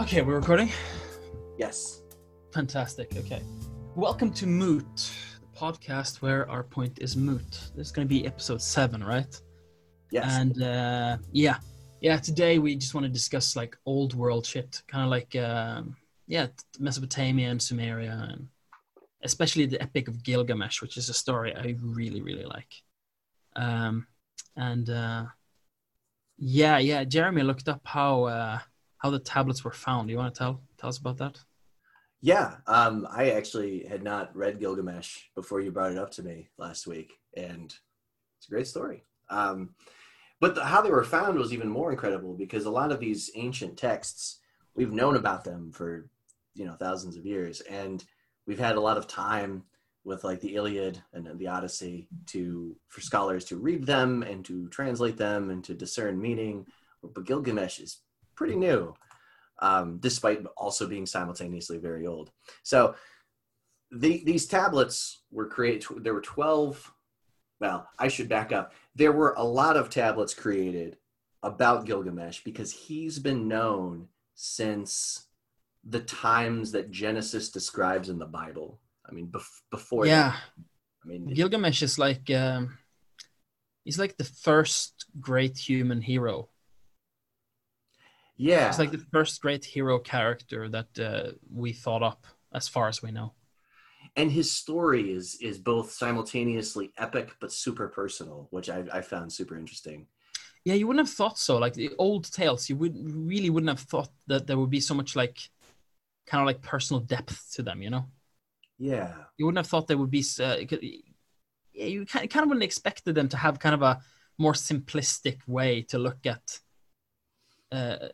Okay, we're recording. Yes. Fantastic. Okay. Welcome to Moot, the podcast where our point is moot. This is going to be episode seven, right? Yes. And uh, yeah, yeah. Today we just want to discuss like old world shit, kind of like um, yeah, Mesopotamia and Sumeria, and especially the Epic of Gilgamesh, which is a story I really, really like. Um, and uh, yeah, yeah. Jeremy looked up how uh, how the tablets were found. You want to tell tell us about that? yeah. Um, I actually had not read Gilgamesh before you brought it up to me last week, and it's a great story. Um, but the, how they were found was even more incredible because a lot of these ancient texts we've known about them for you know thousands of years, and we've had a lot of time with like the Iliad and the Odyssey to for scholars to read them and to translate them and to discern meaning. But Gilgamesh is pretty new, um, despite also being simultaneously very old. So the, these tablets were created. There were twelve. Well, I should back up. There were a lot of tablets created about Gilgamesh because he's been known since the times that Genesis describes in the Bible. I mean, bef- before yeah. that, I mean, Gilgamesh is like um, he's like the first great human hero. Yeah, it's like the first great hero character that uh, we thought up, as far as we know. and his story is is both simultaneously epic but super personal, which I, I found super interesting. Yeah, you wouldn't have thought so. Like the old tales, you would really wouldn't have thought that there would be so much like kind of like personal depth to them. You know, Yeah, you wouldn't have thought there would be. Uh, yeah, you kind kind of wouldn't expected them to have kind of a more simplistic way to look at uh,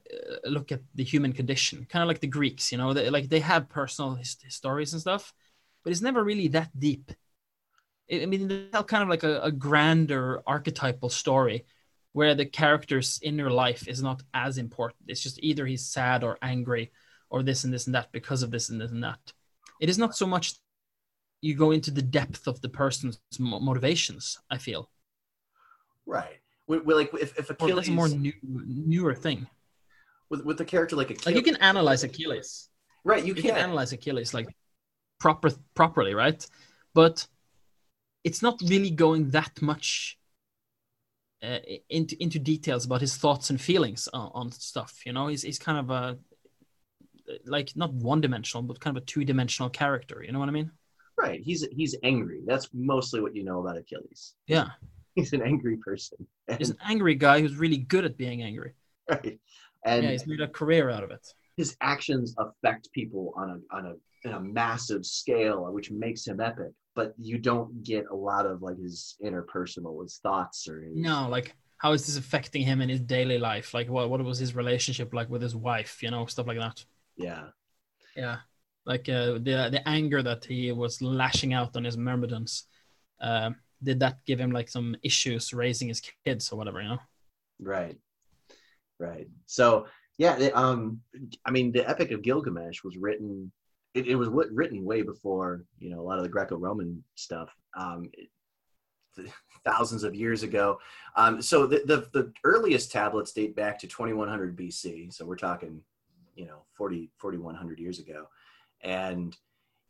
look at the human condition, kind of like the Greeks. You know, they, like they have personal his- stories and stuff, but it's never really that deep. I mean, they tell kind of like a, a grander archetypal story where the character's inner life is not as important. It's just either he's sad or angry or this and this and that because of this and this and that. It is not so much you go into the depth of the person's motivations, I feel. right. With, with like if, if Achilles a more new, newer thing. with with a character like Achilles, Like you can analyze Achilles. right? You You can can't. analyze Achilles like proper properly, right? But it's not really going that much uh, into into details about his thoughts and feelings on, on stuff. You know, he's he's kind of a like not one dimensional, but kind of a two dimensional character. You know what I mean? Right. He's he's angry. That's mostly what you know about Achilles. Yeah, He's an angry person. And, he's an angry guy who's really good at being angry. right. And yeah, he's made a career out of it. his actions affect people on a on a in a massive scale, which makes him epic. But you don't get a lot of like his interpersonal, his thoughts or his No, like how is this affecting him in his daily life? Like what what was his relationship like with his wife? You know, stuff like that. yeah. Yeah, like uh, the the anger that he was lashing out on his myrmidons. Uh, did that give him like some issues raising his kids or whatever? You know. Right. Right. So yeah, um, I mean, the Epic of Gilgamesh was written. It, it was writ- written way before you know a lot of the Greco-Roman stuff. Um, it, thousands of years ago. Um, so the, the the earliest tablets date back to 2100 BC. So we're talking, you know, 40 4100 years ago, and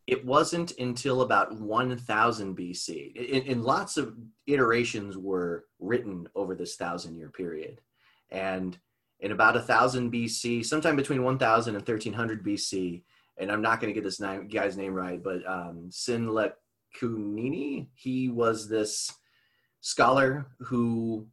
it wasn't until about 1000 BC. In lots of iterations were written over this thousand year period, and in about 1000 BC, sometime between 1000 and 1300 BC, and I'm not going to get this name, guy's name right, but um, Sin-leqi-unninni, he was this scholar who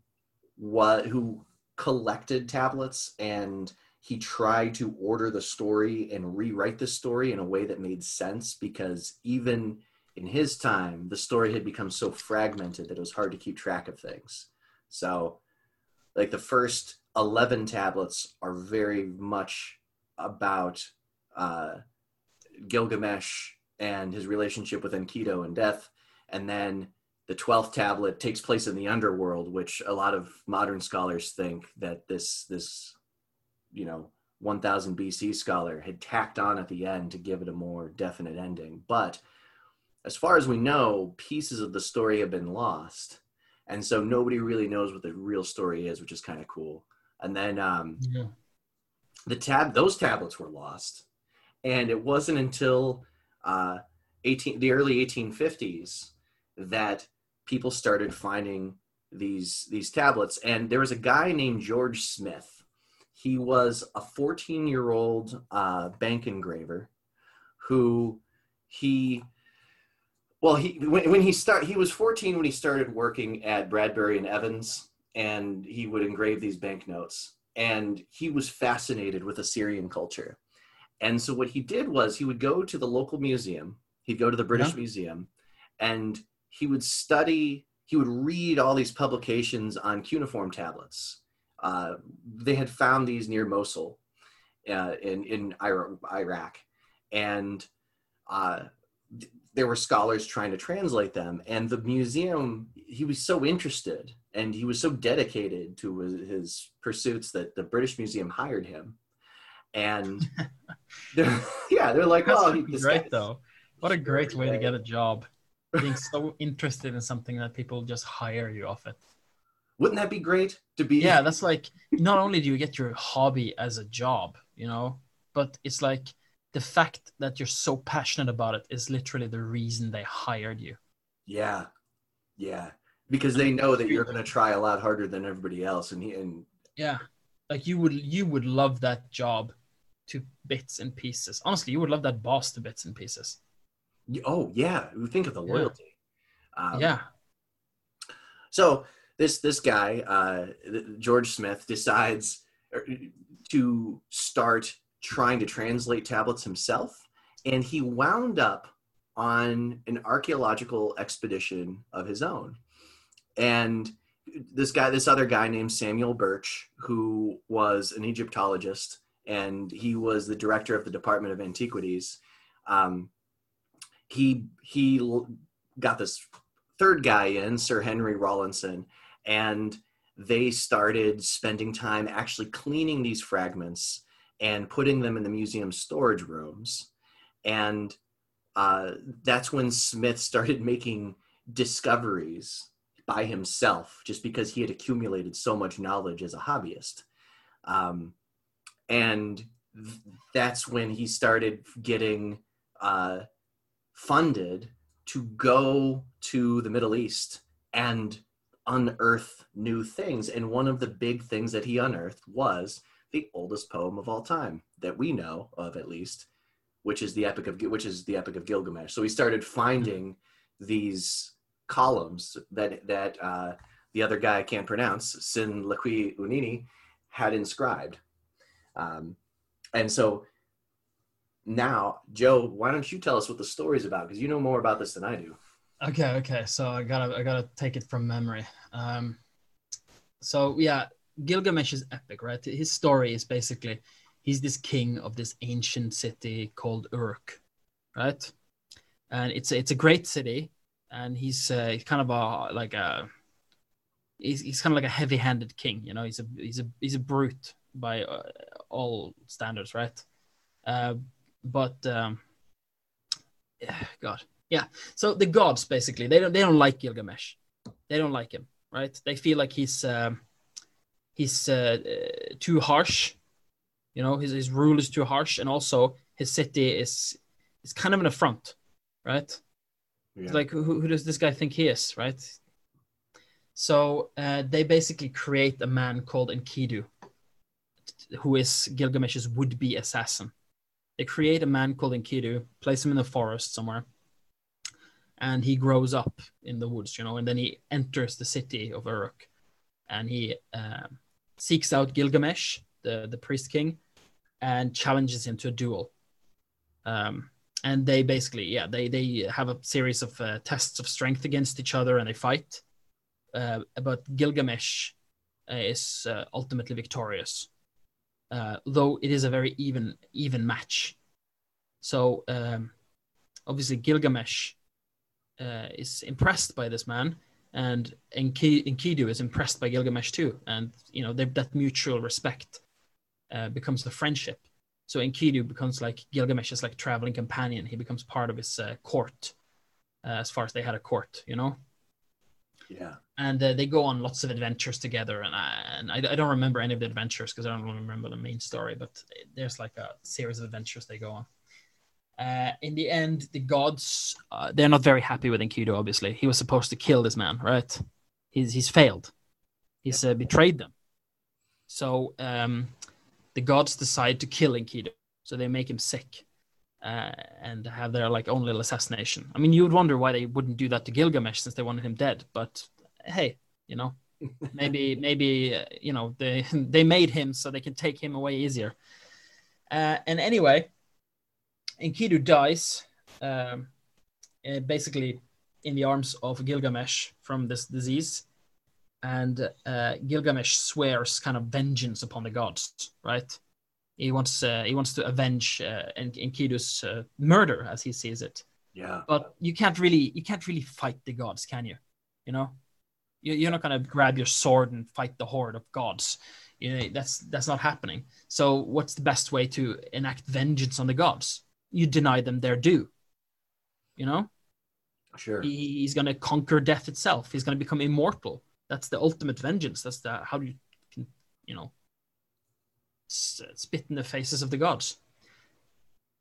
who collected tablets and he tried to order the story and rewrite the story in a way that made sense because even in his time the story had become so fragmented that it was hard to keep track of things so like the first 11 tablets are very much about uh, Gilgamesh and his relationship with Enkidu and death. And then the 12th tablet takes place in the underworld, which a lot of modern scholars think that this, this, you know, 1000 BC scholar had tacked on at the end to give it a more definite ending. But as far as we know, pieces of the story have been lost. And so nobody really knows what the real story is, which is kind of cool. And then um, Yeah. the tab those tablets were lost, and it wasn't until uh, 18 the early 1850s that people started finding these these tablets. And there was a guy named George Smith. He was a 14 year old uh, bank engraver who he well he when, when he start he was 14 when he started working at bradbury and evans and he would engrave these banknotes and he was fascinated with assyrian culture and so what he did was he would go to the local museum he'd go to the british yeah. museum and he would study he would read all these publications on cuneiform tablets uh, they had found these near mosul uh, in, in iraq. And uh, there were scholars trying to translate them. And the museum he was so interested and he was so dedicated to his, his pursuits that the british museum hired him. And they're, yeah they're like That's oh great though. What a great way to get a job being so interested in something that people just hire you off it wouldn't that be great to be yeah that's like not only do you get your hobby as a job you know but it's like the fact that you're so passionate about it is literally the reason they hired you. Yeah, yeah, because they know that you're going to try a lot harder than everybody else, and and yeah, like you would you would love that job to bits and pieces. Honestly, you would love that boss to bits and pieces. Oh yeah, think of the loyalty. Yeah. Um, yeah. So this this guy, uh, George Smith, decides er, to start trying to translate tablets himself, and he wound up on an archaeological expedition of his own. And this guy, this other guy named Samuel Birch, who was an Egyptologist, and he was the director of the Department of Antiquities. Um, he he got this third guy in, Sir Henry Rawlinson, and they started spending time actually cleaning these fragments and putting them in the museum storage rooms. And uh, that's when Smith started making discoveries by himself, just because he had accumulated so much knowledge as a hobbyist. Um, and th- that's when he started getting uh, funded to go to the Middle East and unearth new things. And one of the big things that he unearthed was the oldest poem of all time that we know of, at least, which is the epic of which is the epic of Gilgamesh. So he started finding these columns that that uh, the other guy I can't pronounce, Sin Liqui Unini, had inscribed. Um, and so now, Joe, why don't you tell us what the story's about? Because you know more about this than I do. Okay, okay. So I gotta I gotta take it from memory. Um, so yeah, Gilgamesh is epic, right? His story is basically he's this king of this ancient city called Uruk, right? And it's a, it's a great city, and he's uh, kind of a like a he's, he's kind of like a heavy-handed king, you know. He's a he's a he's a brute by uh, all standards, right? Uh, but um, yeah, God, yeah. So the gods basically they don't they don't like Gilgamesh, they don't like him, right? They feel like he's um, he's uh, uh, too harsh. You know, his, his rule is too harsh, and also his city is is kind of an affront, right? Yeah. Like, who, who does this guy think he is, right? So uh, they basically create a man called Enkidu, who is Gilgamesh's would-be assassin. They create a man called Enkidu, place him in the forest somewhere, and he grows up in the woods, you know, and then he enters the city of Uruk, and he um, seeks out Gilgamesh, the, the priest king, and challenges him to a duel. Um, and they basically, yeah, they, they have a series of uh, tests of strength against each other and they fight. Uh, but Gilgamesh uh, is uh, ultimately victorious, uh, though it is a very even even match. So um, obviously Gilgamesh uh, is impressed by this man and Enkidu is impressed by Gilgamesh too, and you know that mutual respect uh, becomes a friendship. So Enkidu becomes like Gilgamesh's like traveling companion. He becomes part of his uh, court, uh, as far as they had a court, you know. Yeah. and uh, they go on lots of adventures together and I, and I, I don't remember any of the adventures because I don't really remember the main story but there's like a series of adventures they go on uh, in the end the gods uh, they're not very happy with Enkidu obviously he was supposed to kill this man right he's he's failed he's uh, betrayed them so um, the gods decide to kill Enkidu so they make him sick uh, and have their like own little assassination. I mean, you would wonder why they wouldn't do that to Gilgamesh since they wanted him dead. But hey, you know, maybe maybe uh, you know they they made him so they can take him away easier. Uh, and anyway, Enkidu dies, um, uh, basically in the arms of Gilgamesh from this disease, and uh, Gilgamesh swears kind of vengeance upon the gods, right? He wants uh, he wants to avenge uh, Enkidu's uh, murder as he sees it. Yeah. But you can't really you can't really fight the gods, can you? You know, you're not gonna grab your sword and fight the horde of gods. You know, that's that's not happening. So what's the best way to enact vengeance on the gods? You deny them their due. You know, Sure. he, he's gonna conquer death itself. He's gonna become immortal. That's the ultimate vengeance. That's the how you can you know spit in the faces of the gods.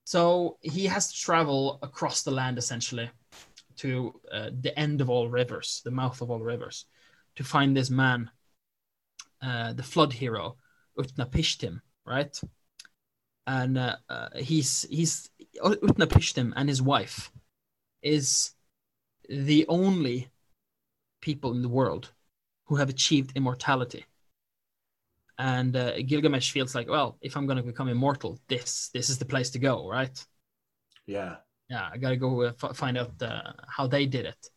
So he has to travel across the land essentially to uh, the end of all rivers, the mouth of all rivers, to find this man, uh, the flood hero, Utnapishtim, right? And uh, uh, he's Utnapishtim and his wife is the only people in the world who have achieved immortality. And uh, Gilgamesh feels like, well, if I'm going to become immortal, this this is the place to go, right? Yeah. Yeah, I got to go uh, f- find out uh, how they did it.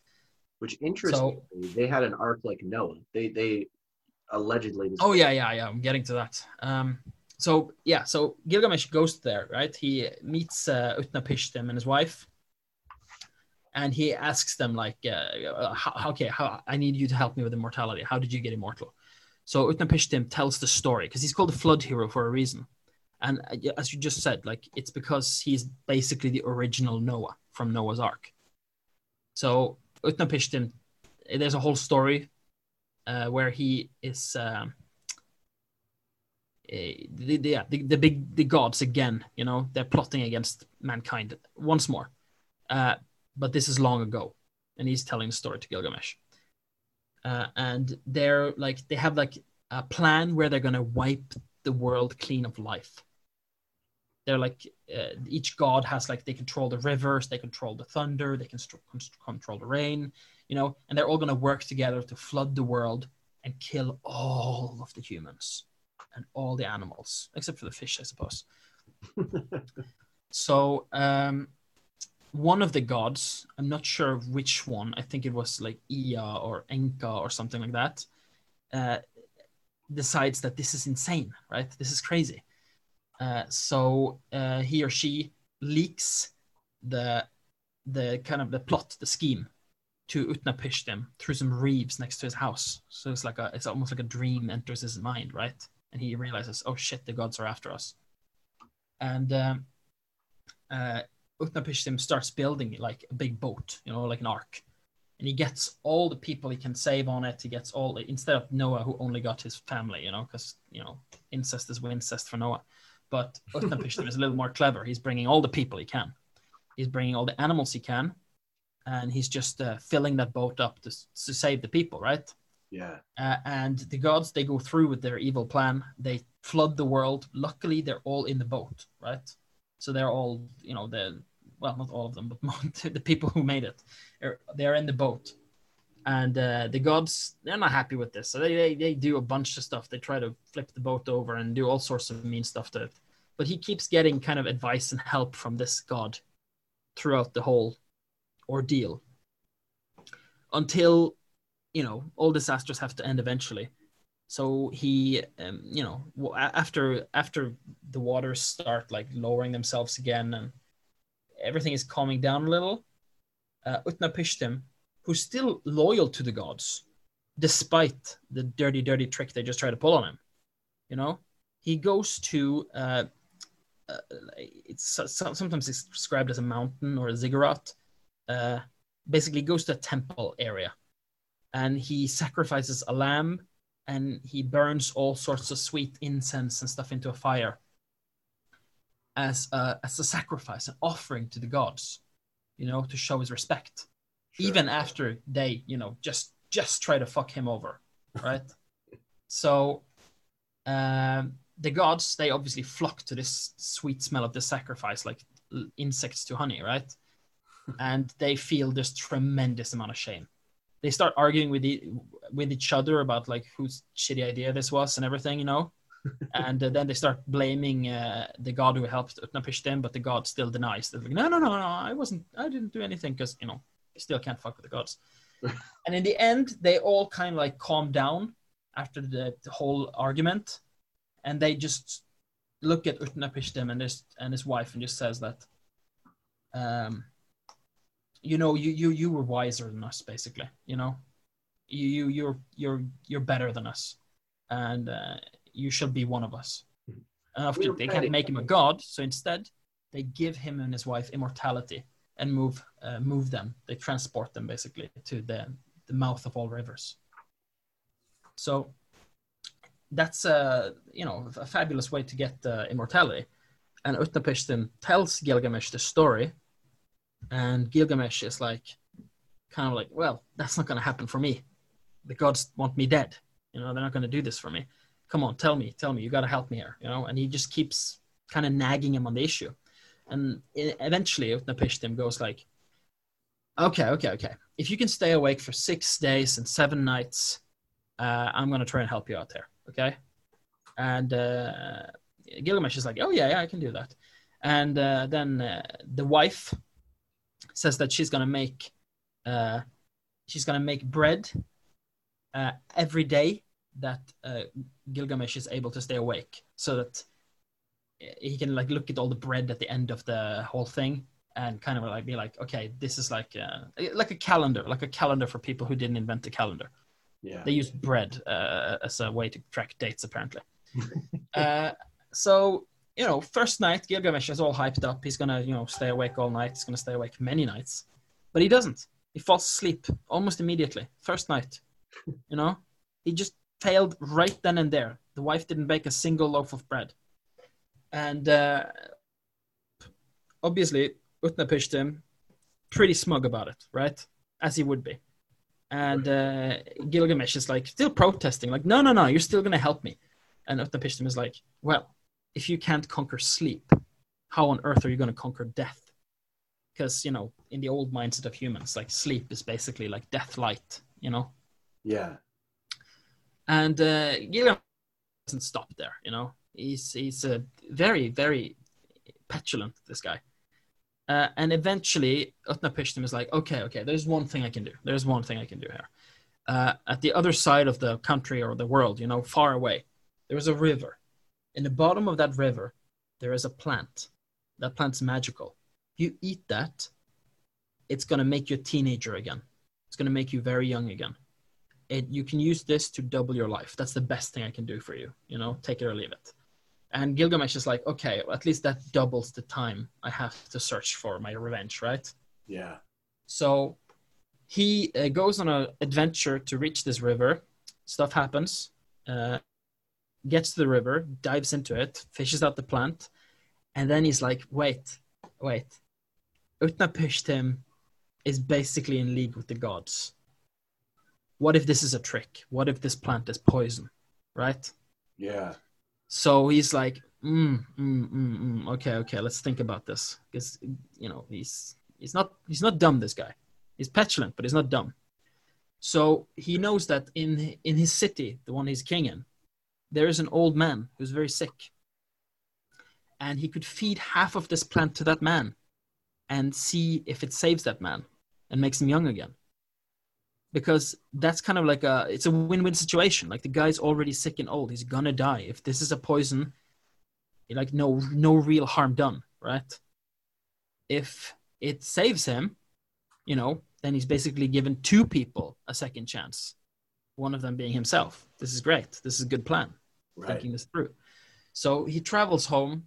Which interestingly, they had an ark like Noah. They they allegedly. Oh yeah, yeah, yeah. I'm getting to that. Um, so yeah, so Gilgamesh goes there, right? He meets uh, Utnapishtim and his wife, and he asks them like, uh, how, "Okay, how I need you to help me with immortality. How did you get immortal?" So Utnapishtim tells the story because he's called the Flood Hero for a reason, and uh, as you just said, like it's because he's basically the original Noah from Noah's Ark. So Utnapishtim, there's a whole story uh, where he is. Um, the, the, yeah, the, the big the gods again you know? They're plotting against mankind once more. Uh, but this is long ago and he's telling the story to gilgamesh. Uh, and they're like they have like a plan where they're going to wipe the world clean of life. They're like uh, each god has like they control the rivers they control the thunder they can control the rain you know? And they're all going to work together to flood the world and kill all of the humans and all the animals except for the fish i suppose. So um one of the gods i'm not sure which one i think it was like Ea or Enki or something like that uh decides that this is insane right? This is crazy. Uh so uh he or she leaks the the kind of the plot the scheme to Utnapishtim through some reeds next to his house. So it's like a it's almost like a dream enters his mind right and he realizes, oh shit, the gods are after us. And um, uh, Utnapishtim starts building like a big boat, you know, like an ark. And he gets all the people he can save on it. He gets all instead of Noah, who only got his family, you know, because you know incest is incest for Noah. But Utnapishtim is a little more clever. He's bringing all the people he can. He's bringing all the animals he can, and he's just uh, filling that boat up to, to save the people, right? Yeah. uh, and the gods they go through with their evil plan. They flood the world. Luckily they're all in the boat right? So they're all you know the well not all of them but the people who made it. Are, they're in the boat. And uh, the gods they're not happy with this. So they, they they do a bunch of stuff. They try to flip the boat over and do all sorts of mean stuff to it. But he keeps getting kind of advice and help from this god throughout the whole ordeal. Until you know all disasters have to end eventually. So he um, you know after after the waters start like lowering themselves again and everything is calming down a little uh, utnapishtim who's still loyal to the gods despite the dirty dirty trick they just try to pull on him you know he goes to uh, uh, it's so- so- sometimes it's described as a mountain or a ziggurat uh, basically goes to a temple area and he sacrifices a lamb and he burns all sorts of sweet incense and stuff into a fire as a, as a sacrifice, an offering to the gods, you know, to show his respect, Sure. even after they, you know, just just try to fuck him over, right? so, um, the gods they obviously flock to this sweet smell of the sacrifice, like insects to honey, right? and they feel this tremendous amount of shame. They start arguing with e- with each other about like whose shitty idea this was and everything, you know. and uh, then they start blaming uh, the god who helped Utnapishtim, but the god still denies. They're like, no, no, no, no, I wasn't, I didn't do anything because you know, you still can't fuck with the gods. and in the end, they all kind of like calm down after the, the whole argument, and they just look at Utnapishtim and his and his wife and just says that, um, you know, you you you were wiser than us, basically. You know, you you you're you're you're better than us, and uh, you should be one of us. And after they can't make him a god, so instead they give him and his wife immortality and move uh, move them. They transport them basically to the the mouth of all rivers. So that's a you know a fabulous way to get uh, immortality. And Utnapishtim tells Gilgamesh the story, and Gilgamesh is like, kind of like, well, that's not going to happen for me. The gods want me dead. You know, they're not going to do this for me. Come on, tell me, tell me, you got to help me here. You know, and he just keeps kind of nagging him on the issue, and eventually Utnapishtim goes like, okay, okay, okay. If you can stay awake for six days and seven nights, uh, I'm going to try and help you out there. Okay, and uh, Gilgamesh is like, oh yeah, yeah, I can do that. And uh, then uh, the wife says that she's gonna make, uh, she's gonna make bread uh, every day that uh, Gilgamesh is able to stay awake, so that he can like look at all the bread at the end of the whole thing and kind of like be like, okay, this is like uh, like a calendar, like a calendar for people who didn't invent the calendar Yeah. they used bread uh, as a way to track dates apparently uh, so you know first night gilgamesh is all hyped up. He's gonna you know stay awake all night. He's gonna stay awake many nights. But he doesn't. He falls asleep almost immediately first night you know? He just failed right then and there. The wife didn't bake a single loaf of bread. And uh, obviously utnapishtim pretty smug about it right? As he would be. And uh, Gilgamesh is like still protesting, like, no, no, no, you're still gonna help me. And Utnapishtim is like, well, if you can't conquer sleep, how on earth are you gonna conquer death? Because you know, in the old mindset of humans, like sleep is basically like death light, you know. Yeah. And uh, Gilgamesh doesn't stop there, you know. He's he's a very very petulant this guy. Uh, and eventually, Utnapishtim is like, okay, okay, there's one thing I can do. There's one thing I can do here. Uh, at the other side of the country or the world, you know, far away, there is a river. In the bottom of that river, there is a plant. That plant's magical. You eat that, it's going to make you a teenager again. It's going to make you very young again. It, you can use this to double your life. That's the best thing I can do for you. You know, take it or leave it. And Gilgamesh is like, okay, well, at least that doubles the time I have to search for my revenge, right? Yeah. So he uh, goes on an adventure to reach this river. Stuff happens. Uh, gets to the river, dives into it, fishes out the plant, and then he's like, wait, wait. Utnapishtim is basically in league with the gods. What if this is a trick? What if this plant is poison? Right? Yeah. So he's like, mm, mm, mm, mm. okay, okay, let's think about this because you know he's he's not he's not dumb. This guy, he's petulant, but he's not dumb. So he knows that in in his city, the one he's king in, there is an old man who's very sick, and he could feed half of this plant to that man, and see if it saves that man and makes him young again. Because that's kind of like a it's a win-win situation. Like the guy's already sick and old; he's gonna die. If this is a poison, like no no real harm done, right? If it saves him, you know, then he's basically given two people a second chance. One of them being himself. This is great. This is a good plan. Right. Thinking this through. So he travels home,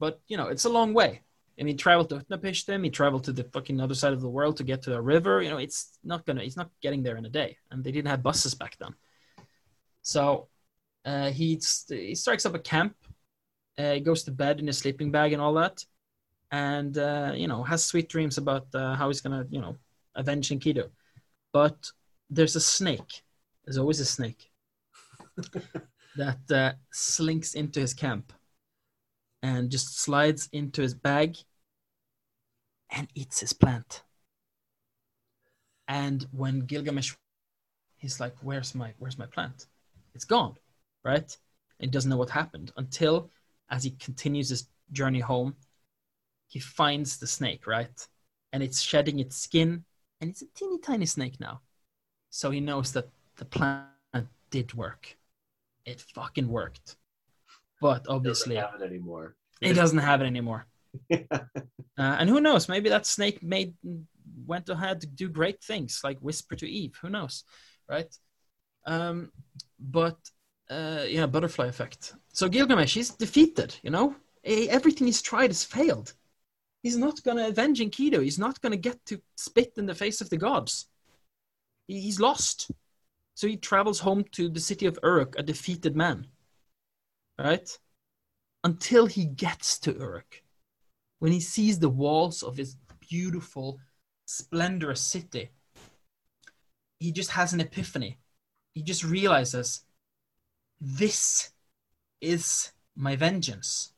but you know, it's a long way. And he traveled to Utnapishtim, he traveled to the fucking other side of the world to get to a river. You know, it's not gonna, he's not getting there in a day, and they didn't have buses back then. So uh, he he strikes up a camp. Uh, he goes to bed in his sleeping bag and all that, and uh, you know has sweet dreams about uh, how he's gonna you know avenge Enkidu. But there's a snake. There's always a snake that uh, slinks into his camp and just slides into his bag and eats his plant. And when Gilgamesh, he's like, "Where's my Where's my plant? It's gone, right?" And he doesn't know what happened until, as he continues his journey home, he finds the snake, right? And it's shedding its skin, and it's a teeny tiny snake now. So he knows that the plant did work. It fucking worked. But obviously, doesn't have it anymore. it doesn't have it anymore. Uh, and who knows? Maybe that snake made went ahead to do great things, like whisper to Eve. Who knows, right? Um, but uh, yeah, butterfly effect. So Gilgamesh, he's defeated. You know, everything he's tried has failed. He's not gonna avenge Enkidu. He's not gonna get to spit in the face of the gods. He's lost. So he travels home to the city of Uruk, a defeated man. Right? Until he gets to Uruk. When he sees the walls of his beautiful, splendorous city, he just has an epiphany. He just realizes this is my vengeance.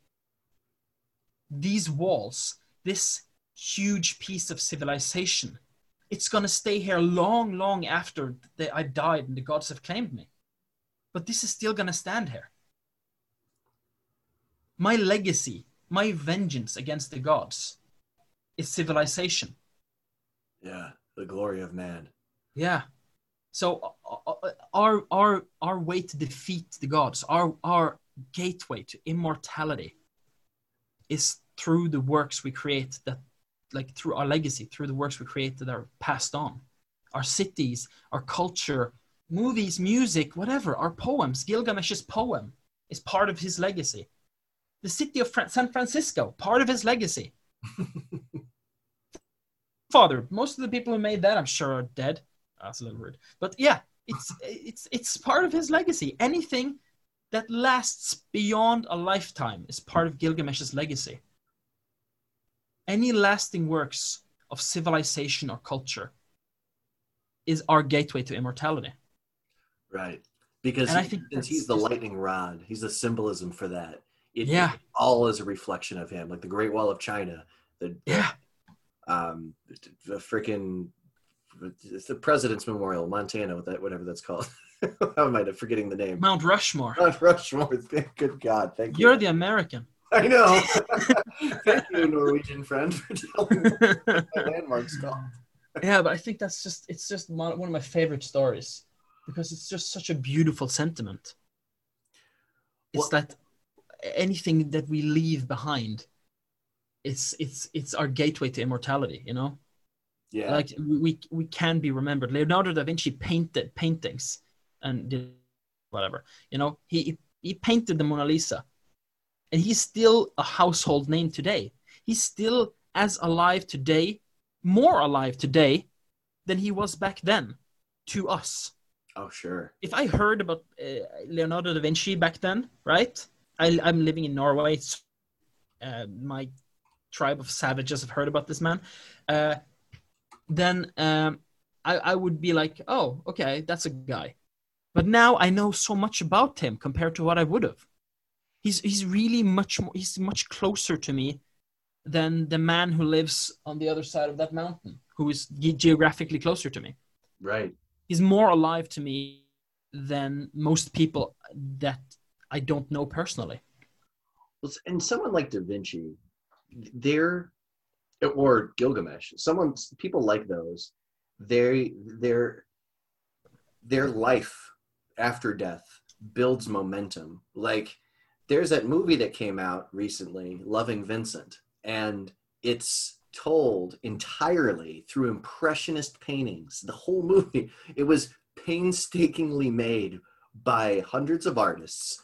These walls, this huge piece of civilization, it's going to stay here long, long after that I've died and the gods have claimed me. But this is still going to stand here. My legacy, my vengeance against the gods is civilization. Yeah, the glory of man. Yeah. So uh, uh, our our our way to defeat the gods, our our gateway to immortality, is through the works we create that, like through our legacy, through the works we create that are passed on, our cities, our culture, movies, music, whatever, our poems. Gilgamesh's poem is part of his legacy. The city of Fran- San Francisco, part of his legacy. Father, most of the people who made that, I'm sure, are dead. Oh, that's a little rude, but yeah, it's it's it's part of his legacy. Anything that lasts beyond a lifetime is part of Gilgamesh's legacy. Any lasting works of civilization or culture is our gateway to immortality. Right. Because he- think since he's the lightning rod, he's the symbolism for that. It, Yeah. it all is a reflection of him, like the Great Wall of China, the Yeah, um, the freaking it's the President's Memorial, Montana, what that whatever that's called. How am I forgetting the name? Mount Rushmore. Mount Rushmore. Good God, thank you. You're the American. I know. thank you, Norwegian friend, for telling me what my landmarks called. yeah, but I think that's just it's just one one of my favorite stories because it's just such a beautiful sentiment. It's Well- that anything that we leave behind, it's it's it's our gateway to immortality. You know, Yeah. like we we can be remembered. Leonardo da Vinci painted paintings and did whatever. You know, he he painted the Mona Lisa, and he's still a household name today. He's still as alive today, more alive today than he was back then to us. oh sure. If I heard about uh, Leonardo da Vinci back then, right? I, I'm living in Norway. It's, uh, my tribe of savages have heard about this man. Uh, then um, I, I would be like, oh, okay, that's a guy. But now I know so much about him compared to what I would have. He's he's really much more. He's much closer to me than the man who lives on the other side of that mountain, who is ge- geographically closer to me. Right. He's more alive to me than most people that I don't know personally. And someone like Da Vinci, they're or Gilgamesh, someone people like those, they their their life after death builds momentum. Like there's that movie that came out recently, Loving Vincent, and it's told entirely through impressionist paintings. The whole movie, it was painstakingly made by hundreds of artists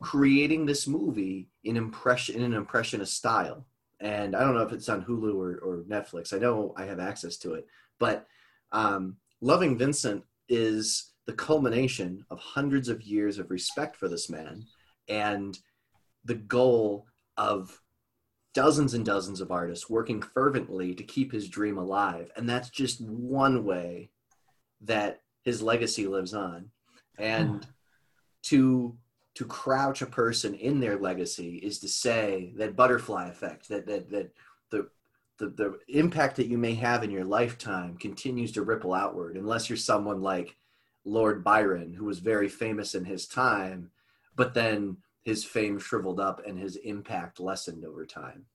creating this movie in impression in an impressionist style and I don't know if it's on Hulu or, or Netflix. I know I have access to it, but um, Loving Vincent is the culmination of hundreds of years of respect for this man and the goal of dozens and dozens of artists working fervently to keep his dream alive. And that's just one way that his legacy lives on. And hmm. to to crouch a person in their legacy is to say that butterfly effect, that that that the the, the impact that you may have in your lifetime continues to ripple outward unless you're someone like Lord Byron, who was very famous in his time, but then his fame shriveled up and his impact lessened over time.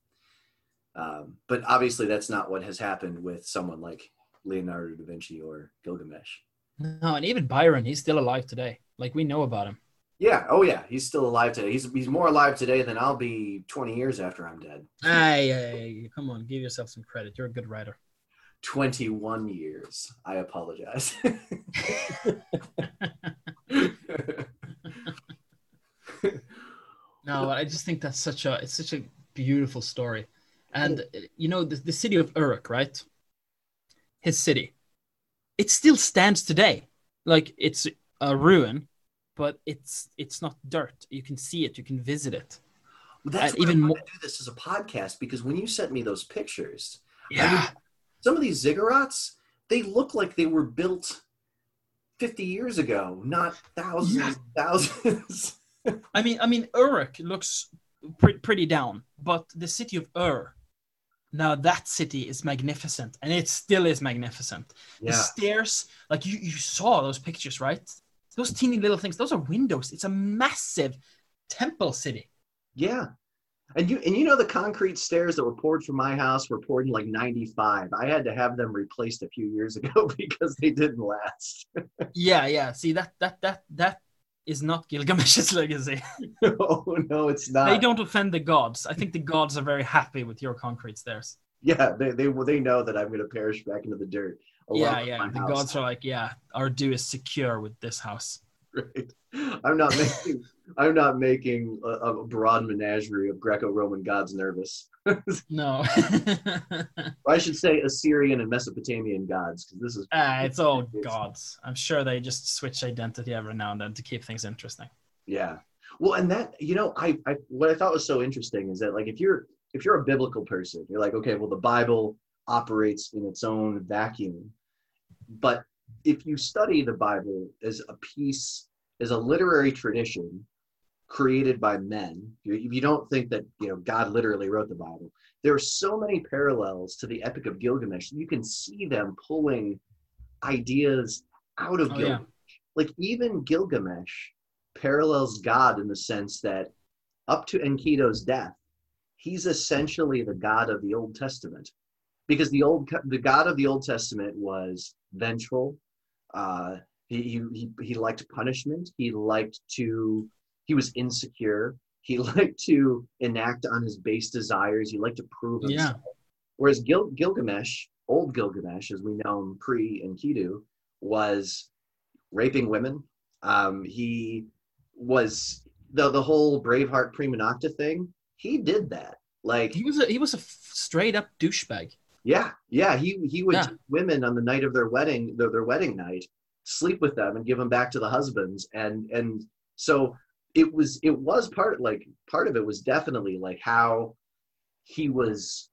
Um, but obviously, that's not what has happened with someone like Leonardo da Vinci or Gilgamesh. No, and even Byron, he's still alive today. Like we know about him. Yeah. Oh, yeah. He's still alive today. He's he's more alive today than I'll be 20 years after I'm dead. Hey, hey, come on, give yourself some credit. You're a good writer. 21 years. I apologize. no, I just think that's such a it's such a beautiful story, and you know the, the city of Uruk, right? His city, it still stands today. Like it's a ruin, but it's it's not dirt. You can see it. You can visit it. Well, that's Uh, even I more- do this as a podcast because when you sent me those pictures, Yeah, some of these ziggurats, they look like they were built 50 years ago, not thousands Yeah. thousands. I mean, I mean, Uruk looks pre- pretty down, but the city of Ur, now that city is magnificent, and it still is magnificent. The stairs, like you, you saw those pictures, right? Those teeny little things, those are windows. It's a massive temple city. Yeah. And you and you know the concrete stairs that were poured for my house were poured in like 95. I had to have them replaced a few years ago because they didn't last. Yeah, yeah. See that that that that is not Gilgamesh's legacy. oh no, it's not. they don't offend the gods. I think the gods are very happy with your concrete stairs. Yeah, they they they know that I'm going to perish back into the dirt. yeah, yeah. The house. gods are like, yeah, our due is secure with this house. Right. I'm not making I'm not making a, a broad menagerie of Greco-Roman gods nervous. No. I should say Assyrian and Mesopotamian gods because this is Ah, it's all gods. I'm sure they just switch identity every now and then to keep things interesting. Yeah. Well, and that you know, I, I what I thought was so interesting is that like if you're if you're a biblical person, you're like, okay, well the Bible operates in its own vacuum. But if you study the Bible as a piece, as a literary tradition created by men, if you don't think that you know God literally wrote the Bible. There are so many parallels to the Epic of Gilgamesh. You can see them pulling ideas out of Oh, Gilgamesh. yeah. Like even Gilgamesh parallels God in the sense that up to Enkidu's death, he's essentially the God of the Old Testament, because the old the God of the Old Testament was vengeful. Uh, he, he he liked punishment. He liked to. He was insecure. He liked to enact on his base desires. He liked to prove Yeah. himself. Whereas Gil, Gilgamesh, old Gilgamesh, as we know him pre Enkidu, was raping women. Um, he was the the whole Braveheart prima nocte thing. He did that. Like He was a he was a f- straight up douchebag. Yeah, yeah. He he would Yeah. take women on the night of their wedding, their, their wedding night, sleep with them and give them back to the husbands, and and so it was it was part like part of it was definitely like how he was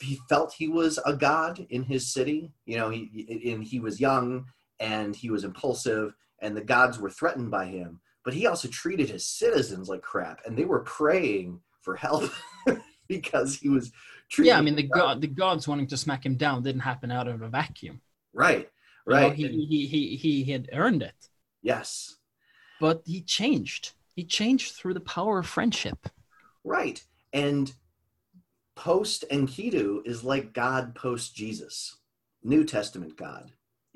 he felt he was a god in his city you know he and he was young and he was impulsive and the gods were threatened by him but he also treated his citizens like crap and they were praying for help because he was treating Yeah, I mean the god the gods wanting to smack him down didn't happen out of a vacuum. right You know, right he, he he he he had earned it, yes but he changed. He changed through the power of friendship. right and post enkidu is like god post jesus new testament god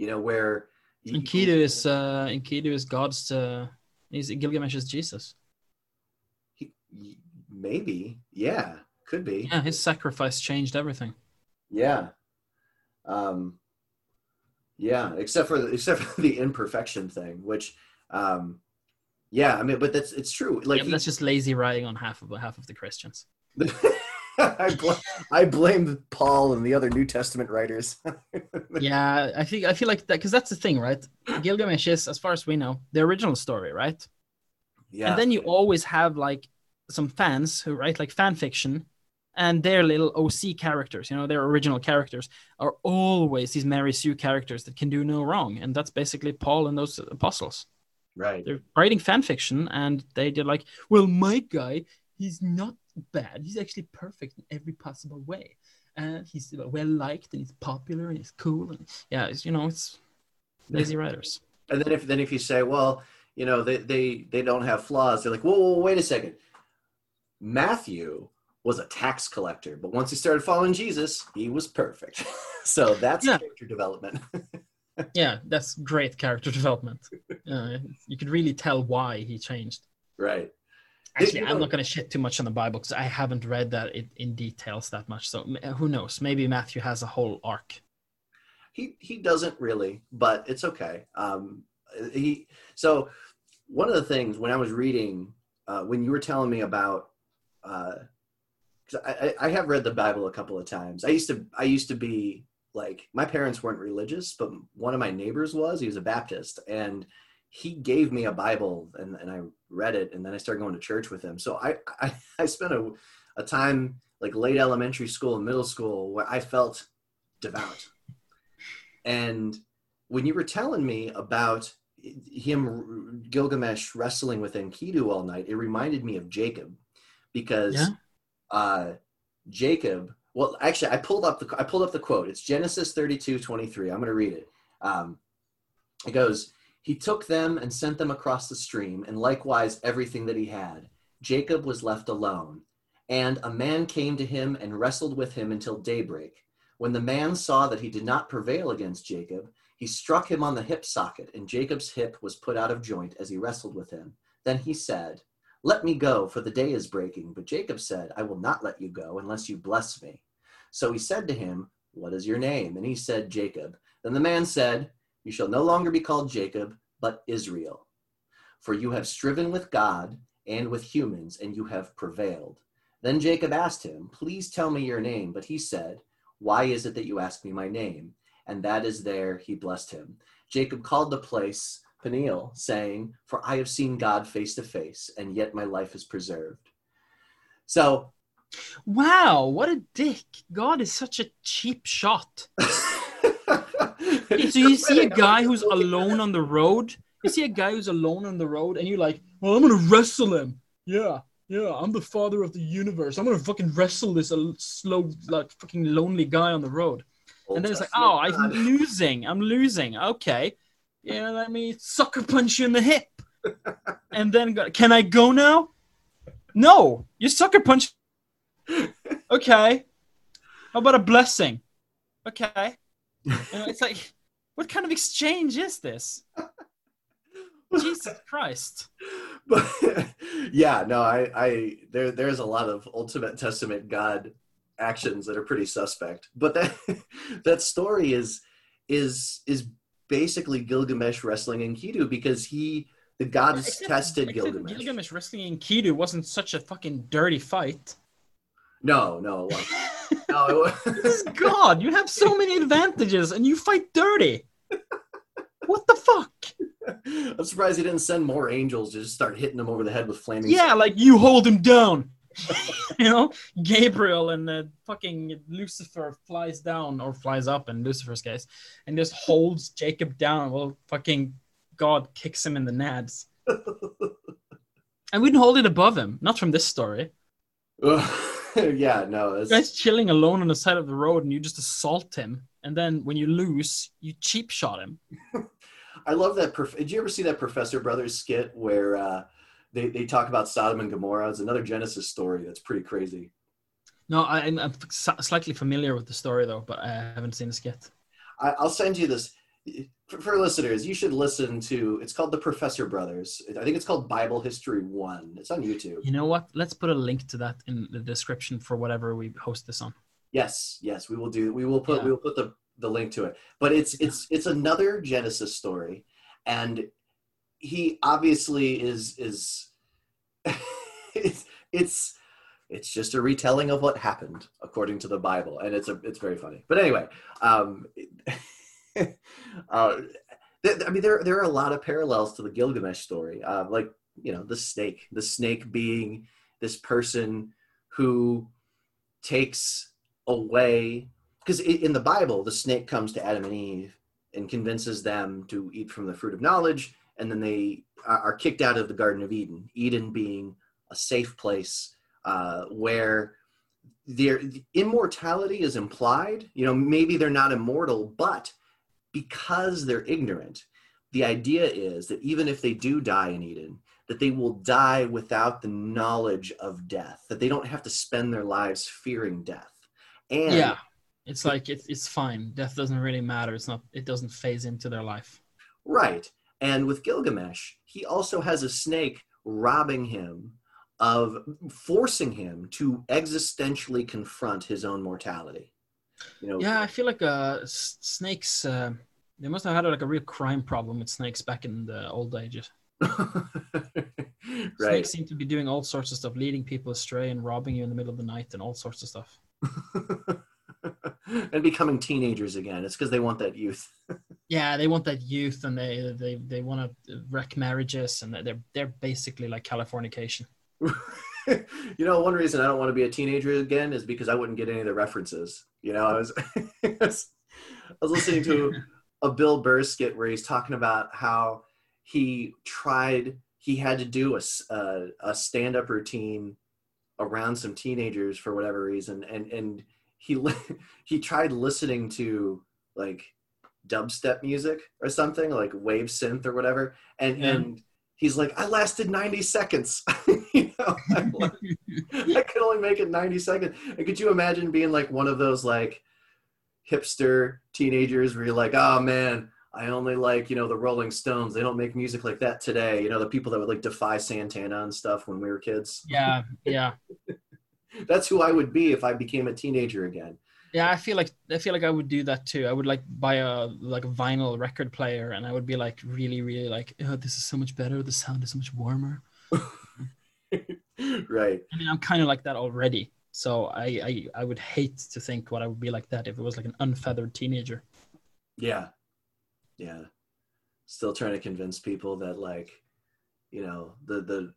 you know where you- Enkidu is uh Enkidu is God's uh he's Gilgamesh is Jesus. he- maybe yeah could be Yeah, his sacrifice changed everything. Yeah. Um, yeah, except for the, except for the imperfection thing, which, um, yeah, I mean, but that's it's true. Like Yeah, but that's just lazy writing on half of half of the Christians. I, bl- I blame Paul and the other New Testament writers. yeah, I think I feel like that because that's the thing, right? Gilgamesh is, as far as we know, the original story, right? yeah. And then you always have like some fans who write like fan fiction, and their little OC characters, you know, their original characters are always these Mary Sue characters that can do no wrong, and that's basically Paul and those apostles. Right. They're writing fan fiction, and they did like, well, my guy, he's not bad. He's actually perfect in every possible way, and he's well liked, and he's popular, and he's cool, and yeah, it's, you know, it's lazy writers. And then if then if you say, well, you know, they they they don't have flaws, they're like, whoa, whoa, whoa, wait a second. Matthew was a tax collector, but once he started following Jesus, he was perfect. so that's Yeah. character development. Yeah, that's great character development. Uh, you could really tell why he changed. right. Actually, I'm not going to shit too much on the Bible because I haven't read that in, in details that much. So who knows? Maybe Matthew has a whole arc. He he doesn't really, but it's okay. Um, he so one of the things when I was reading, uh, when you were telling me about, uh, I I have read the Bible a couple of times. I used to I used to be like my parents weren't religious, but one of my neighbors was. He was a Baptist, and he gave me a Bible, and, and I read it, and then I started going to church with him. So I I, I spent a, a time like late elementary school and middle school where I felt devout. And when you were telling me about him Gilgamesh wrestling with Enkidu all night, it reminded me of Jacob because Yeah. Uh, Jacob. Well, actually, I pulled up the I pulled up the quote. It's Genesis 32, 23. I'm going to read it. Um, it goes, He took them and sent them across the stream, and likewise everything that he had. Jacob was left alone. And a man came to him and wrestled with him until daybreak. When the man saw that he did not prevail against Jacob, he struck him on the hip socket, and Jacob's hip was put out of joint as he wrestled with him. Then he said, Let me go, for the day is breaking. But Jacob said, I will not let you go unless you bless me. So he said to him, What is your name? And he said, Jacob. Then the man said, You shall no longer be called Jacob, but Israel. For you have striven with God and with humans, and you have prevailed. Then Jacob asked him, Please tell me your name. But he said, Why is it that you ask me my name? And that is there he blessed him. Jacob called the place Peniel, saying, For I have seen God face to face, and yet my life is preserved. So, Wow, what a dick! God is such a cheap shot. So you see a guy who's alone on the road. You see a guy who's alone on the road, and you're like, "Well, I'm gonna wrestle him." Yeah, yeah, I'm the father of the universe. I'm gonna fucking wrestle this uh, slow, like fucking lonely guy on the road. Old and then it's like, "Oh, I'm losing. I'm losing. Okay, yeah, let me sucker punch you in the hip." and then, go, can I go now? No, you sucker punch. Okay. How about a blessing? Okay. You know, it's like, what kind of exchange is this? Jesus Christ. but yeah, no, I, I there there's a lot of Ultimate Testament God actions that are pretty suspect. But that that story is is is basically Gilgamesh wrestling Enkidu because he the gods Except- tested except Gilgamesh. Gilgamesh wrestling Enkidu wasn't such a fucking dirty fight. No, no, it wasn't. no, it This is God. You have so many advantages and you fight dirty. What the fuck? I'm surprised he didn't send more angels to just start hitting him over the head with flaming. Yeah, like you hold him down. you know, Gabriel and uh, fucking Lucifer flies down or flies up in Lucifer's case, and just holds Jacob down. while fucking God kicks him in the nads. And we didn't hold it above him. Not from this story. yeah, no, The it's, guy's chilling alone on the side of the road, and you just assault him. And then when you lose, you cheap shot him. I love that. Prof- Did you ever see that Professor Brothers skit where uh, they they talk about Sodom and Gomorrah? It's another Genesis story that's pretty crazy. No, I, I'm, I'm slightly familiar with the story though, but I haven't seen this yet. I, I'll send you this for, for listeners. You should listen to. It's called the Professor Brothers. I think it's called Bible History One. It's on YouTube. You know what? Let's put a link to that in the description for whatever we host this on. Yes, yes, we will do. We will put Yeah. we will put the the link to it. But it's it's it's another Genesis story, and he obviously is is it's it's it's just a retelling of what happened according to the Bible, and it's a it's very funny. But anyway, um, uh, th- I mean, there there are a lot of parallels to the Gilgamesh story, uh, like you know the snake, the snake being this person who takes away because in the Bible, the snake comes to Adam and Eve and convinces them to eat from the fruit of knowledge, and then they are kicked out of the Garden of Eden. Eden being a safe place uh, where their immortality is implied. You know, maybe they're not immortal, but because they're ignorant, the idea is that even if they do die in Eden, that they will die without the knowledge of death, that they don't have to spend their lives fearing death. And yeah, it's like it's it's fine. Death doesn't really matter. It's not. It doesn't phase into their life. Right. And with Gilgamesh, he also has a snake robbing him of forcing him to existentially confront his own mortality. You know, yeah, I feel like uh, snakes. Uh, they must have had like a real crime problem with snakes back in the old ages. right. Snakes seem to be doing all sorts of stuff, leading people astray and robbing you in the middle of the night and all sorts of stuff. and becoming teenagers again. It's because they want that youth. yeah, they want that youth, and they they they want to wreck marriages, and they're they're basically like Californication. you know, one reason I don't want to be a teenager again is because I wouldn't get any of the references. You know, I was I was listening to a Bill Burr skit where he's talking about how he tried he had to do a, a, a stand-up routine around some teenagers for whatever reason and and he he tried listening to like dubstep music or something like wave synth or whatever and yeah. and he's like i lasted 90 seconds you know like, i could only make it 90 seconds and could you imagine being like one of those like hipster teenagers where you're like oh man I only like, you know, the Rolling Stones. They don't make music like that today. You know, the people that would like defy Santana and stuff when we were kids. Yeah, yeah. That's who I would be if I became a teenager again. Yeah, I feel like I feel like I would do that too. I would like buy a like a vinyl record player, and I would be like really, really like, oh, this is so much better. The sound is so much warmer. right. I mean, I'm kind of like that already. So I, I I would hate to think what I would be like that if it was like an unfeathered teenager. Yeah, yeah still trying to convince people that like you know the the,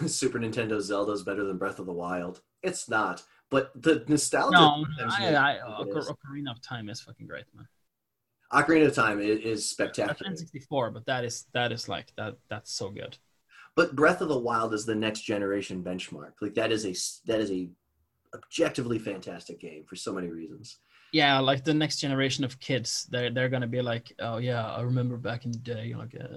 the super nintendo zelda is better than breath of the wild it's not but the nostalgia no I, I, I ocarina of time is fucking great man. Ocarina of time is, is spectacular. N64 but that is that is like that that's so good. But breath of the wild is the next generation benchmark. Like that is a that is a objectively fantastic game for so many reasons. Yeah like the next generation of kids they're, they're gonna be like oh yeah i remember back in the day like uh,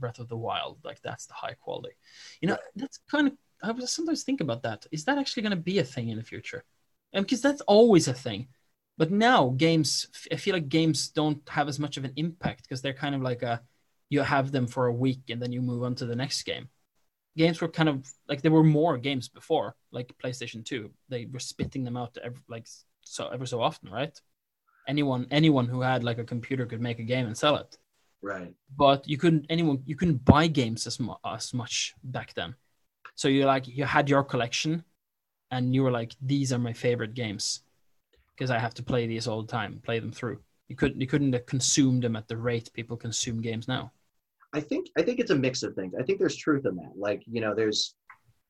breath of the wild like that's the high quality. You know that's kind of i was sometimes think about that is that actually gonna be a thing in the future and because that's always a thing but now games i feel like games don't have as much of an impact because they're kind of like a you have them for a week and then you move on to the next game games were kind of like there were more games before like playstation 2 they were spitting them out every, like so ever so often, right? Anyone anyone who had like a computer could make a game and sell it. Right. But you couldn't anyone you couldn't buy games as, mu- as much back then. So you like you had your collection and you were like these are my favorite games because I have to play these all the time, play them through. You couldn't you couldn't consume them at the rate people consume games now. I think I think it's a mix of things. I think there's truth in that. Like, you know, there's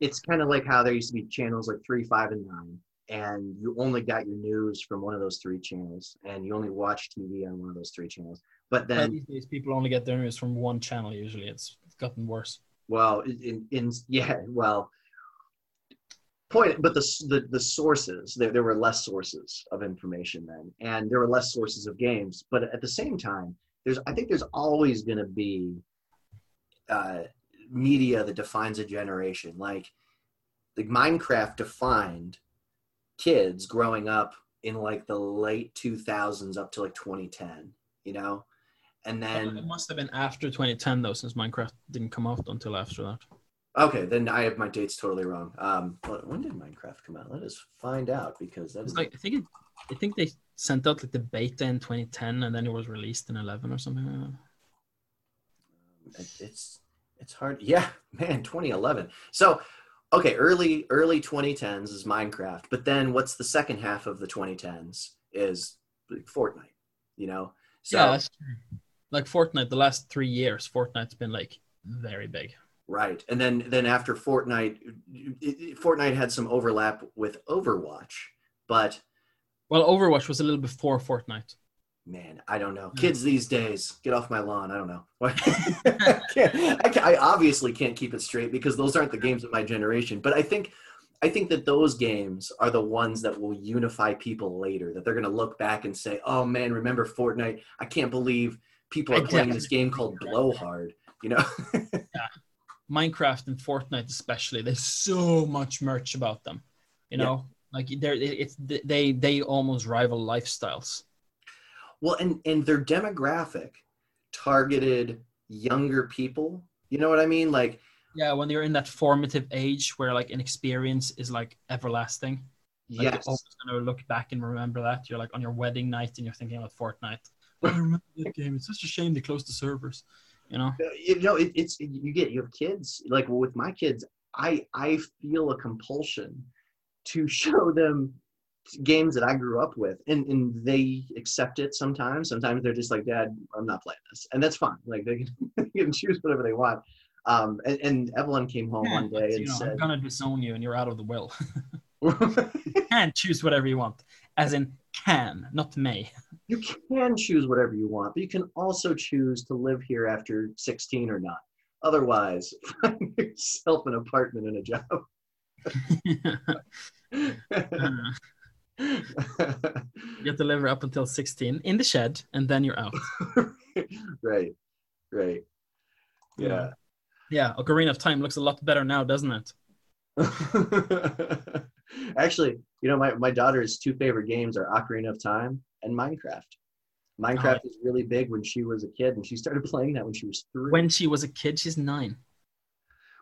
it's kind of like how there used to be channels like 3, 5 and 9 and you only got your news from one of those three channels and you only watch TV on one of those three channels. But then these days people only get their news from one channel usually. It's gotten worse. Well, in, in yeah, well point but the, the the sources there, there were less sources of information then and there were less sources of games but at the same time there's i think there's always going to be uh, media that defines a generation like like minecraft defined kids growing up in like the late 2000s up to like 2010 you know and then it must have been after 2010 though since minecraft didn't come out until after that. Okay then i have my dates totally wrong. Um when did minecraft come out? Let us find out because that is like i think it, i think they sent out like the beta in 2010 and then it was released in 11 or something like it's it's hard yeah man 2011 so okay, early early 2010s is Minecraft, but then what's the second half of the 2010s is Fortnite. You know, so yeah, that's true. Like Fortnite, the last three years, Fortnite's been like very big. right, and then then after Fortnite, it, it- Fortnite had some overlap with Overwatch, but Well, Overwatch was a little before Fortnite. man, I don't know. Kids these days, get off my lawn. I don't know. I, can't, I, I obviously can't keep it straight because those aren't the games of my generation. But I think, I think that those games are the ones that will unify people later. That they're going to look back and say, "Oh man, remember Fortnite? I can't believe people are playing this game called Blowhard." You know? yeah. Minecraft and Fortnite, especially, there's so much merch about them. You Yeah. know, like they're it's they they almost rival lifestyles. Well, and and their demographic targeted younger people. You know what I mean? Like, Yeah, when you're in that formative age where like an experience is like everlasting. Like yes, you're always gonna look back and remember that. You're like on your wedding night and you're thinking about Fortnite. I remember that game. It's such a shame they closed the servers. You know? you know, it, it's you get you have kids. Like with my kids, I I feel a compulsion to show them games that I grew up with, and and they accept it sometimes. Sometimes they're just like, Dad, I'm not playing this, and that's fine. Like they can, they can choose whatever they want. Um, and, and Evelyn came home one day and know, I'm gonna disown you and you're out of the will. you can choose whatever you want. As in can, not may. you can choose whatever you want, but you can also choose to live here after 16 or not. Otherwise, find yourself an apartment and a job. you have to live up until 16 in the shed and then you're out. right, right. Yeah. Yeah, Ocarina of Time looks a lot better now, doesn't it? Actually, you know, my, my daughter's two favorite games are Ocarina of Time and Minecraft. Minecraft oh. was really big when she was a kid, and she started playing that when she was three. When she was a kid, she's nine.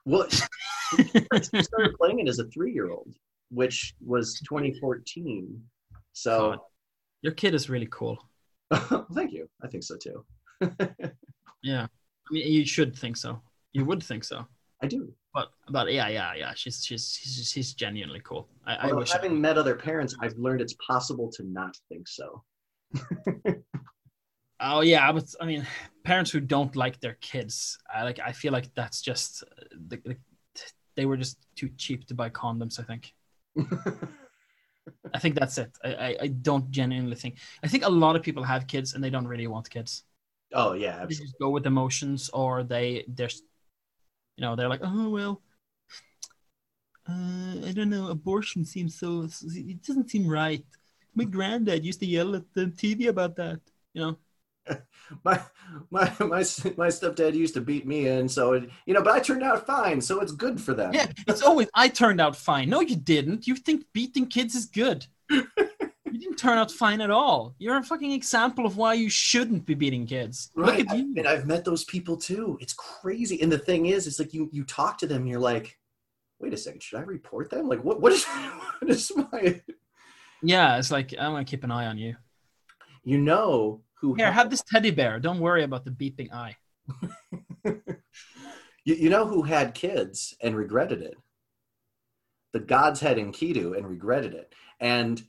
well, she started playing it as a three-year-old, which was 2014. So, God. Your kid is really cool. thank you. I think so too. Yeah. I mean, you should think so. You would think so. I do. But but yeah, yeah, yeah. She's she's she's, she's genuinely cool. I, I wish. I- having met other parents, I've learned it's possible to not think so. Oh yeah, but I mean, parents who don't like their kids, I like. I feel like that's just uh, the, the, they were just too cheap to buy condoms. I think. I think that's it. I, I I don't genuinely think. I think a lot of people have kids and they don't really want kids. oh yeah, They just go with emotions, or they they're, you know, they're like, oh well. Uh, I don't know. Abortion seems so. It doesn't seem right. My granddad used to yell at the TV about that. You know. my my my my stepdad used to beat me in, so it, you know, but I turned out fine, so it's good for them. Yeah, it's always I turned out fine. No, you didn't. You think beating kids is good. you didn't turn out fine at all. You're a fucking example of why you shouldn't be beating kids. right. Look at you. And I've met those people too. It's crazy. And the thing is, it's like you you talk to them, and you're like, wait a second, should I report them? Like, what what is what is my Yeah, it's like I'm gonna keep an eye on you. you know who Here, have this teddy bear. Don't worry about the beeping eye. you, you know who had kids and regretted it. The God's head Enkidu and regretted it. And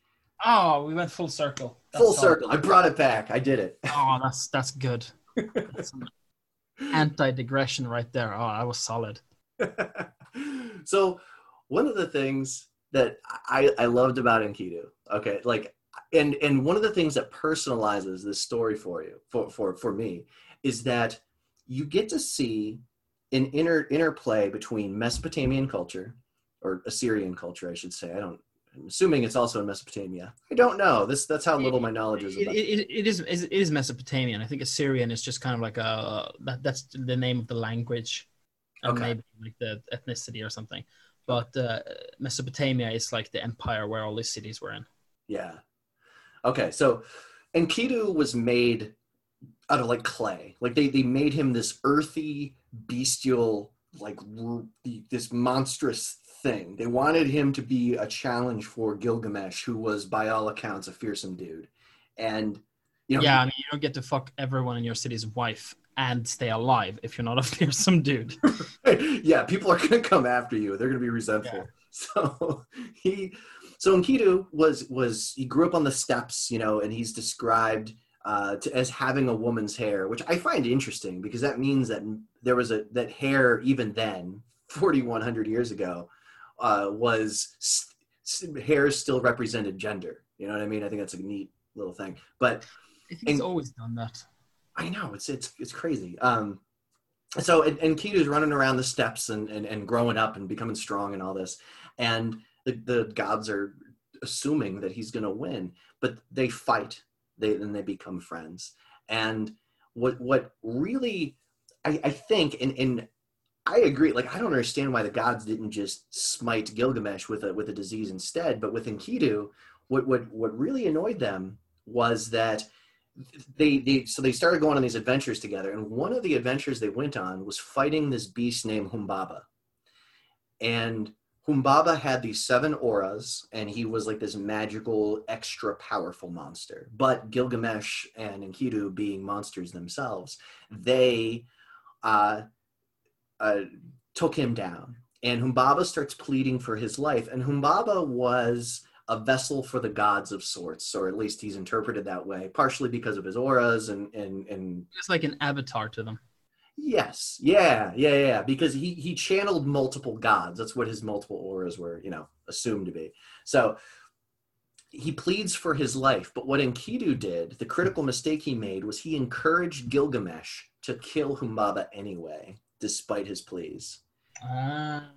Oh, we went full circle. That's full all. circle. I brought it back. I did it. Oh, that's that's good. That's anti-digression right there. Oh, I was solid. so one of the things that I, I loved about Enkidu, okay, like and and one of the things that personalizes this story for you, for for for me, is that you get to see an inner interplay between Mesopotamian culture or Assyrian culture, I should say. I don't I'm assuming it's also in Mesopotamia. I don't know. This that's how little my knowledge is about. it, it is it is Mesopotamian. I think Assyrian is just kind of like a that, that's the name of the language, Okay. maybe like the ethnicity or something. But uh, Mesopotamia is like the empire where all these cities were in. Yeah. Okay, so Enkidu was made out of like clay. Like they they made him this earthy, bestial, like this monstrous thing. They wanted him to be a challenge for Gilgamesh, who was by all accounts a fearsome dude. And you know, yeah, I mean you don't get to fuck everyone in your city's wife and stay alive if you're not a fearsome dude. yeah, people are gonna come after you. They're gonna be resentful. Yeah. So he, so Enkidu was was he grew up on the steppes, you know, and he's described uh, to, as having a woman's hair, which I find interesting because that means that there was a that hair even then, forty one hundred years ago, uh, was s- s- hair still represented gender. You know what I mean? I think that's a neat little thing. But I think he's always done that. I know it's it's it's crazy. Um, so and, Enkidu's running around the steppes and, and and growing up and becoming strong and all this, and the the gods are assuming that he's going to win, but they fight. They then they become friends. And what what really I, I think in and I agree. Like I don't understand why the gods didn't just smite Gilgamesh with a with a disease instead. But with Enkidu, what what what really annoyed them was that they, they so they started going on these adventures together and one of the adventures they went on was fighting this beast named humbaba and humbaba had these seven auras and he was like this magical extra powerful monster but gilgamesh and enkidu being monsters themselves they uh, uh, took him down and humbaba starts pleading for his life and humbaba was a vessel for the gods of sorts, or at least he's interpreted that way, partially because of his auras and and and It's like an avatar to them. yes, yeah, yeah, yeah, because he he channeled multiple gods. That's what his multiple auras were, you know, assumed to be. So he pleads for his life, but what Enkidu did, the critical mistake he made was he encouraged Gilgamesh to kill Humbaba anyway, despite his pleas Ah.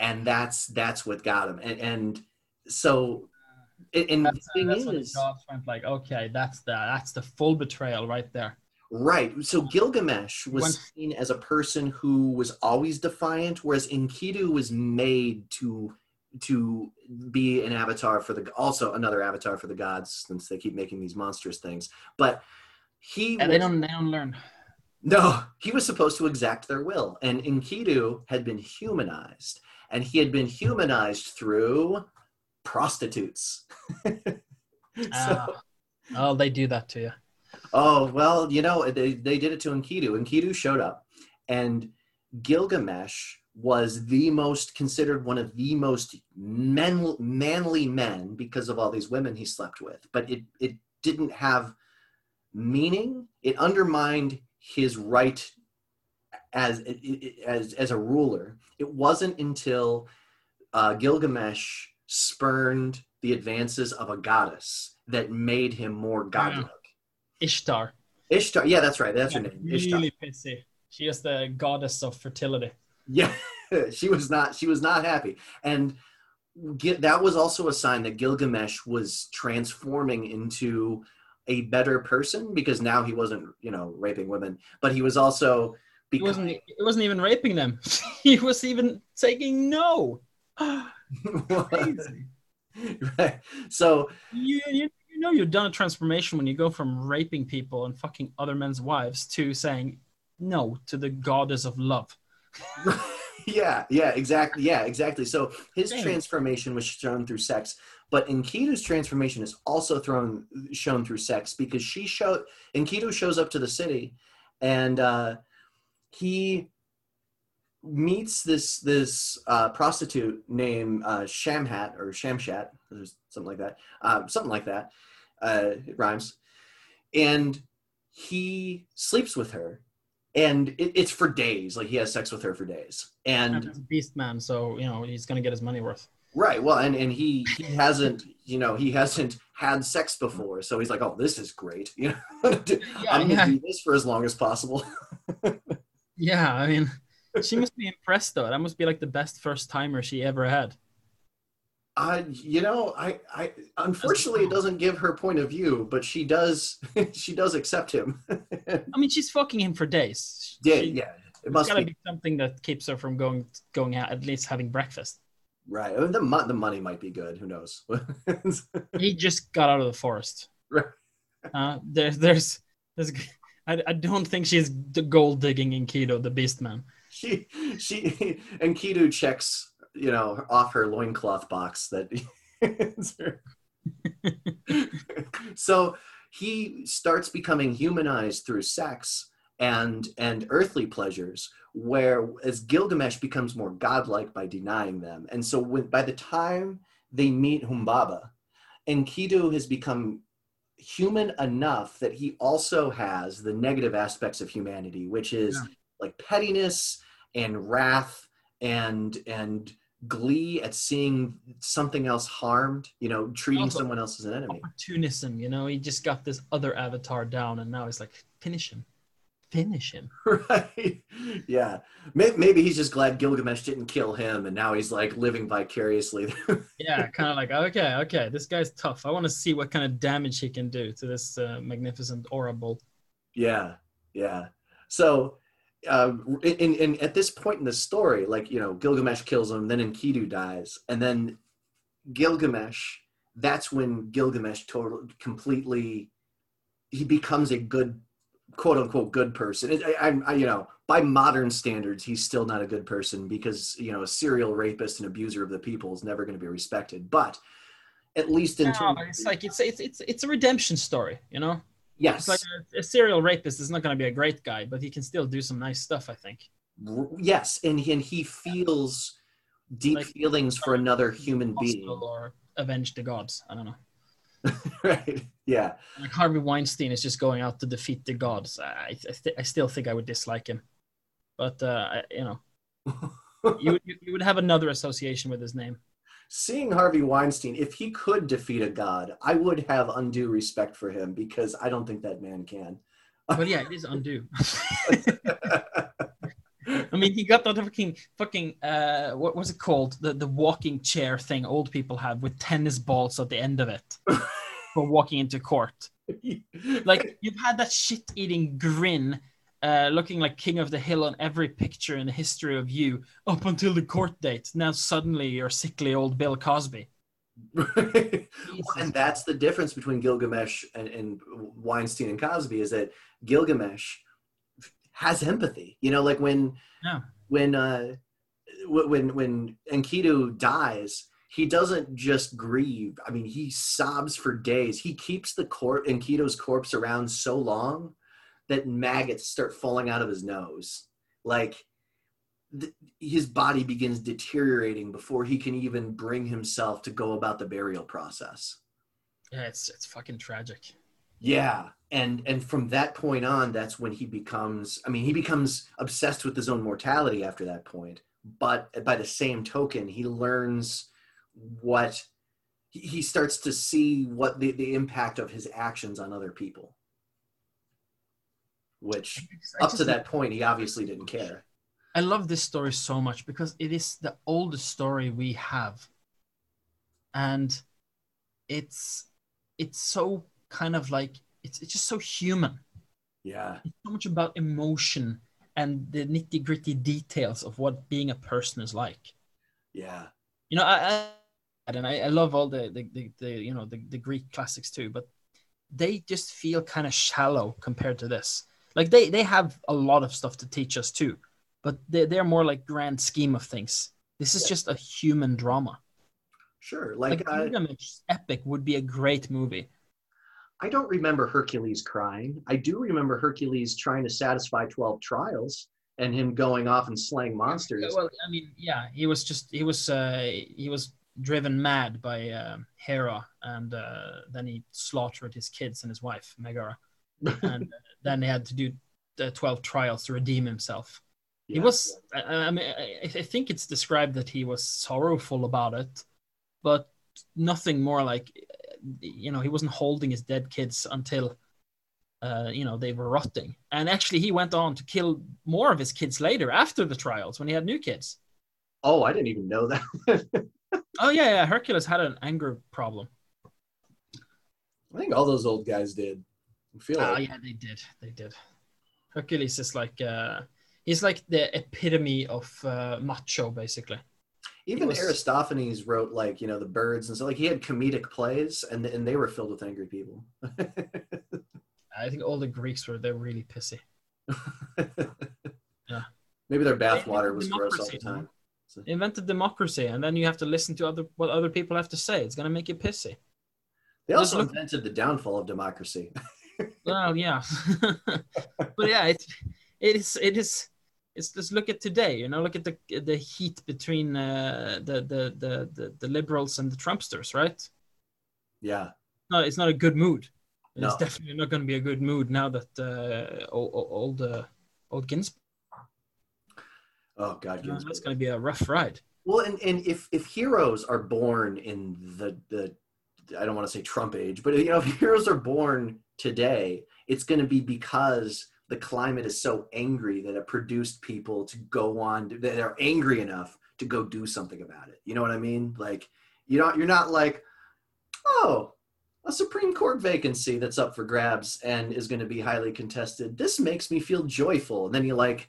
and that's that's what got him and and so and and the That's, thing that's the is gods went like, okay, that's the that's the full betrayal right there. right so gilgamesh was When- seen as a person who was always defiant whereas enkidu was made to to be an avatar for the also another avatar for the gods since they keep making these monstrous things but he And they was- don't they don't learn. No, he was supposed to exact their will. And Enkidu had been humanized. And he had been humanized through prostitutes. so, Ah. Oh, they do that to you. oh, well, you know, they, they did it to Enkidu. Enkidu showed up, and Gilgamesh was the most considered one of the most men, manly men because of all these women he slept with. But it, it didn't have meaning. It undermined his right as as as a ruler. It wasn't until uh, Gilgamesh spurned the advances of a goddess that made him more godlike. Ishtar. Ishtar, yeah, that's right. That's her Yeah, name. Ishtar. Really pissy. She is the goddess of fertility. Yeah, she was not. She was not happy, and that was also a sign that Gilgamesh was transforming into a better person because now he wasn't, you know, raping women, but he was also He wasn't. He wasn't even raping them. he was even saying no. Crazy. right. So You, you you know you've done a transformation when you go from raping people and fucking other men's wives to saying no to the goddess of love. yeah, yeah, exactly. Yeah, exactly. So his Dang. transformation was shown through sex, but Enkidu's transformation is also thrown shown through sex because she showed Enkidu shows up to the city, and uh, he meets this this uh, prostitute named uh, Shamhat or Shamshat, or something like that, uh, something like that. Uh, it rhymes, and he sleeps with her and it, it's for days like he has sex with her for days And beast man, so you know he's gonna get his money worth. Right well and, and he he hasn't you know he hasn't had sex before so he's like oh this is great you know i'm gonna yeah. do this for as long as possible Yeah, I mean, she must be impressed though. That must be like the best first timer she ever had. uh you know i i unfortunately it doesn't give her point of view but she does she does accept him I mean, she's fucking him for days. yeah She- yeah it It's must gotta be be something that keeps her from going going out at least having breakfast. Right the, mo- the money might be good who knows He just got out of the forest. Right. Uh, there's there's there's I, I don't think she's the gold digging Enkidu, the beast man. she she Enkidu checks you know off her loincloth box that so he starts becoming humanized through sex and and earthly pleasures where as gilgamesh becomes more godlike by denying them. And so when, by the time they meet humbaba enkidu has become human enough that he also has the negative aspects of humanity which is Yeah. like pettiness and wrath and and glee at seeing something else harmed you know treating Also- someone else as an enemy. Opportunism, you know, he just got this other avatar down, and now he's like, finish him, finish him. right yeah May- maybe he's just glad gilgamesh didn't kill him and now he's like living vicariously Yeah, kind of like, okay, okay, this guy's tough. I want to see what kind of damage he can do to this uh, magnificent orable. yeah yeah so um, in, in at this point in the story like you know gilgamesh kills him then enkidu dies and then gilgamesh that's when gilgamesh totally completely he becomes a good quote unquote good person I, I, I you know by modern standards he's still not a good person because you know a serial rapist and abuser of the people is never going to be respected but at least in No, terms it's like it's it's it's it's a redemption story, you know. yes like a, a serial rapist is not going to be a great guy, but he can still do some nice stuff. I think. R- yes and he, and he feels deep Like- feelings for another human being or avenge the gods. I don't know. right yeah Like Harvey Weinstein is just going out to defeat the gods. I I, th- I still think I would dislike him, but uh, I, you know, you, would- you would have another association with his name. seeing harvey weinstein if he could defeat a god i would have undue respect for him because i don't think that man can But yeah, it is undue. I mean, he got that fucking fucking uh, what was it called? The the walking chair thing old people have with tennis balls at the end of it for walking into court. Like you've had that shit-eating grin, uh, looking like king of the hill on every picture in the history of you up until the court date. Now suddenly you're sickly old Bill Cosby. and that's the difference between Gilgamesh and, and Weinstein and Cosby is that Gilgamesh has empathy. You know, like when Yeah. when uh, when when Enkidu dies, he doesn't just grieve. I mean, he sobs for days. He keeps the cor- Enkidu's corpse around so long that maggots start falling out of his nose. Like th- his body begins deteriorating before he can even bring himself to go about the burial process. Yeah, it's it's fucking tragic. Yeah, and and from that point on, that's when he becomes. I mean, he becomes obsessed with his own mortality after that point. But by the same token, he learns what he- starts to see what the, the impact of his actions on other people. Which up to that point, he obviously didn't care. I love this story so much because it is the oldest story we have. And it's it's so kind of like it's it's just so human. Yeah, It's so much about emotion and the nitty-gritty details of what being a person is like. yeah, You know, I, I and I, I love all the, the, the, the you know the, the Greek classics too, but they just feel kind of shallow compared to this. Like they they have a lot of stuff to teach us too, but they they're more like grand scheme of things. This is Yeah. just a human drama. sure. Like, Like, Gilgamesh epic would be a great movie. I don't remember Hercules crying. I do remember Hercules trying to satisfy 12 trials and him going off and slaying monsters. Well, I mean, yeah, he was just he was uh, he was driven mad by uh, Hera, and uh, then he slaughtered his kids and his wife Megara, and uh, then he had to do the twelve trials to redeem himself. He yeah. was, I, I mean, I, I think it's described that he was sorrowful about it, but nothing more like, you know, he wasn't holding his dead kids until. Uh, you know they were rotting, and actually he went on to kill more of his kids later after the trials when he had new kids. Oh, I didn't even know that. Oh yeah, yeah. Hercules had an anger problem. I think all those old guys did. I feel Oh like yeah, they did. They did. Hercules is like uh he's like the epitome of uh, macho, basically. Even was- Aristophanes wrote like you know the birds and so like he had comedic plays and and they were filled with angry people. I think all the Greeks were they're really pissy. Yeah. Maybe their bathwater was gross all the time. They invented democracy, and then you have to listen to other what other people have to say. It's gonna make you pissy. They also look- invented the downfall of democracy. well, yeah, but yeah, it it is it is. It's just look at today, you know. Look at the the heat between uh, the, the the the the liberals and the Trumpsters, right? Yeah. No, it's not a good mood. It's No. definitely not going to be a good mood now that uh, old old uh, old Ginsburg. Oh God. You know, Ginsburg. that's going to be a rough ride. Well, and, and if if heroes are born in the the I don't want to say Trump age, but you know, if heroes are born today, it's going to be because the climate is so angry that it produced people to go on that are angry enough to go do something about it. You know what I mean? Like you know, you're not like, oh, a Supreme Court vacancy that's up for grabs and is going to be highly contested. This makes me feel joyful, and then you like,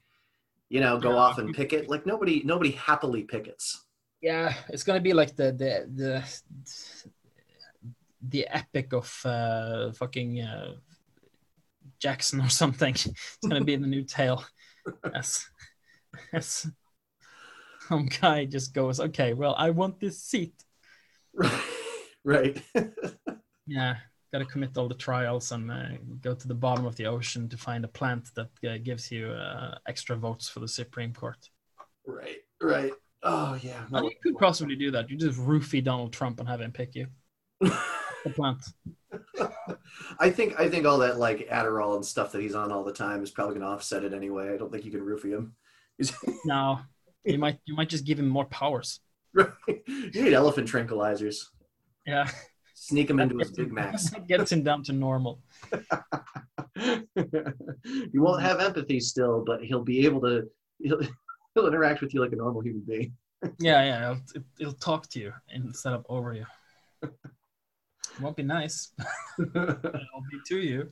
you know, go Yeah. off and picket. Like nobody, nobody happily pickets. Yeah, it's going to be like the the the the epic of uh, fucking uh, Jackson or something. It's going to be in the new tale. Yes. Yes. some guy just goes, okay, well, I want this seat. right. Right. Yeah, got to commit all the trials and uh, go to the bottom of the ocean to find a plant that uh, gives you uh, extra votes for the Supreme Court. right. Right. Oh yeah. And you could possibly do that. You just roofie Donald Trump and have him pick you. The plant. I think I think all that like Adderall and stuff that he's on all the time is probably going to offset it anyway. I don't think you can roofie him. No, you might you might just give him more powers. Right. you need elephant tranquilizers. Yeah, Sneak him into his Big Macs. Gets him down to normal. you won't have empathy still, but he'll be able to. He'll, he'll interact with you like a normal human being. Yeah, yeah, it'll, it'll talk to you instead of over you. Won't be nice, it'll be to you.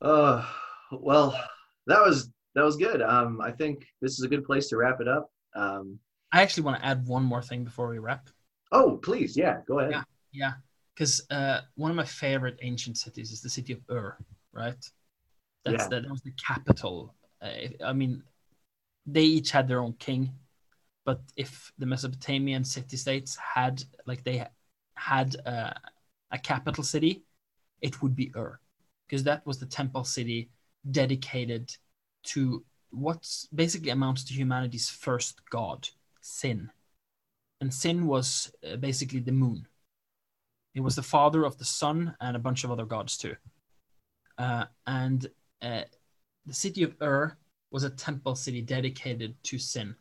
Uh, well, that was that was good. Um, I think this is a good place to wrap it up. Um, I actually want to add one more thing before we wrap. oh, please, yeah, go ahead. Yeah. Yeah, because uh, one of my favorite ancient cities is the city of Ur, right? That's Yeah. the, that was the capital. Uh, I mean, they each had their own king, but if the Mesopotamian city states had like they had uh, a capital city, it would be Ur, because that was the temple city dedicated to what basically amounts to humanity's first god, Sin, and Sin was uh, basically the moon. It was the father of the sun and a bunch of other gods too. Uh, and uh, the city of Ur was a temple city dedicated to Sin.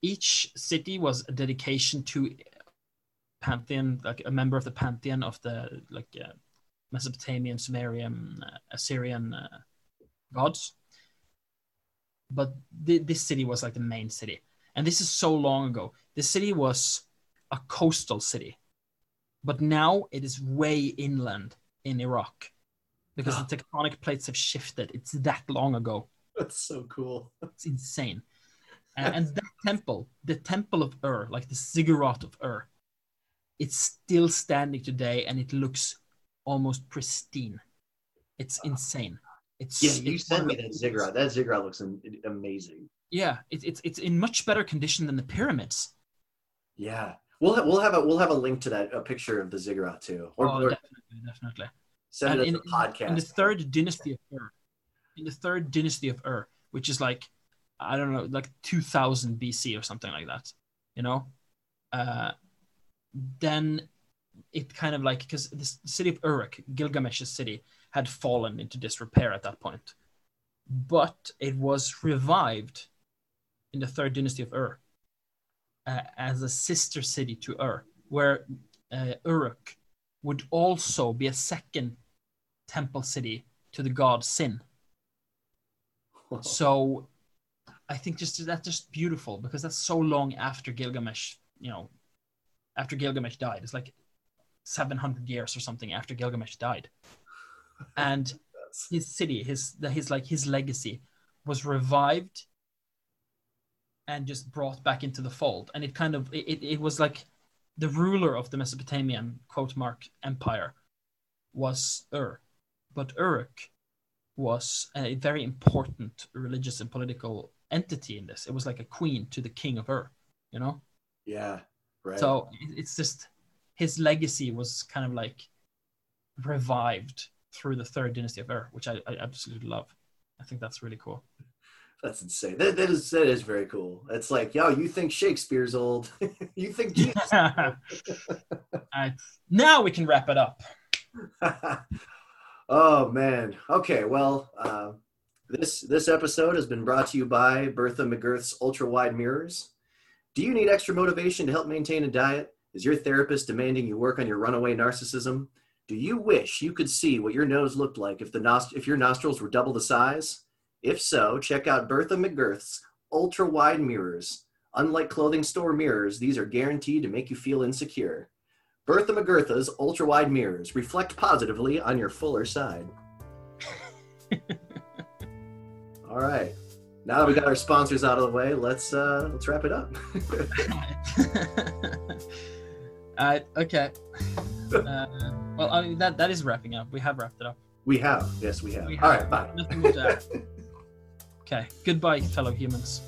Each city was a dedication to pantheon, like a member of the pantheon of the like uh, Mesopotamian, Sumerian, uh, Assyrian uh, gods. But th- this city was like the main city, and this is so long ago. The city was a coastal city but now it is way inland in Iraq because the tectonic plates have shifted. It's that long ago. That's so cool. It's insane. And, and that temple, the temple of Ur, like the ziggurat of Ur, it's still standing today and it looks almost pristine. It's insane. It's Yeah, you it's sent me that ziggurat. That ziggurat looks amazing. Yeah, it, it's it's in much better condition than the pyramids. Yeah, we'll have, we'll have a we'll have a link to that a picture of the ziggurat too, or, oh, or definitely, definitely. send And it in, as a podcast. in the third dynasty of Ur, in the third dynasty of Ur, which is like I don't know, like 2000 BC or something like that, you know, uh, then it kind of like because the city of Uruk, Gilgamesh's city, had fallen into disrepair at that point, but it was revived in the third dynasty of Ur uh, as a sister city to Ur, where uh, Uruk would also be a second temple city to the god Sin. So I think just that's just beautiful because that's so long after Gilgamesh, you know, after Gilgamesh died. It's like 700 years or something after Gilgamesh died. And his city, his his like his legacy was revived and just brought back into the fold. And it kind of it, it, it was like the ruler of the Mesopotamian quote mark empire was Ur. But Uruk was a very important religious and political entity in this. It was like a queen to the king of Ur, you know? yeah, right. So it's just his legacy was kind of like revived through the third dynasty of Ur, which I, I absolutely love. I think that's really cool. That's insane. That, that is that is very cool. It's like, yo, you think Shakespeare's old? you think Jesus? Right, now we can wrap it up. oh man. Okay. Well, uh, this this episode has been brought to you by Bertha McGirth's ultra wide mirrors. Do you need extra motivation to help maintain a diet? Is your therapist demanding you work on your runaway narcissism? Do you wish you could see what your nose looked like if the nost- if your nostrils were double the size? If so, check out Bertha McGirth's ultra wide mirrors. Unlike clothing store mirrors, these are guaranteed to make you feel insecure. Bertha McGirtha's ultra wide mirrors reflect positively on your fuller side. All right. Now that we got our sponsors out of the way, let's uh let's wrap it up. All right. okay. Uh, well, I mean, that that is wrapping up. We have wrapped it up. we have. Yes, we have. We have. right, bye. Nothing more to add. Okay. Goodbye, fellow humans.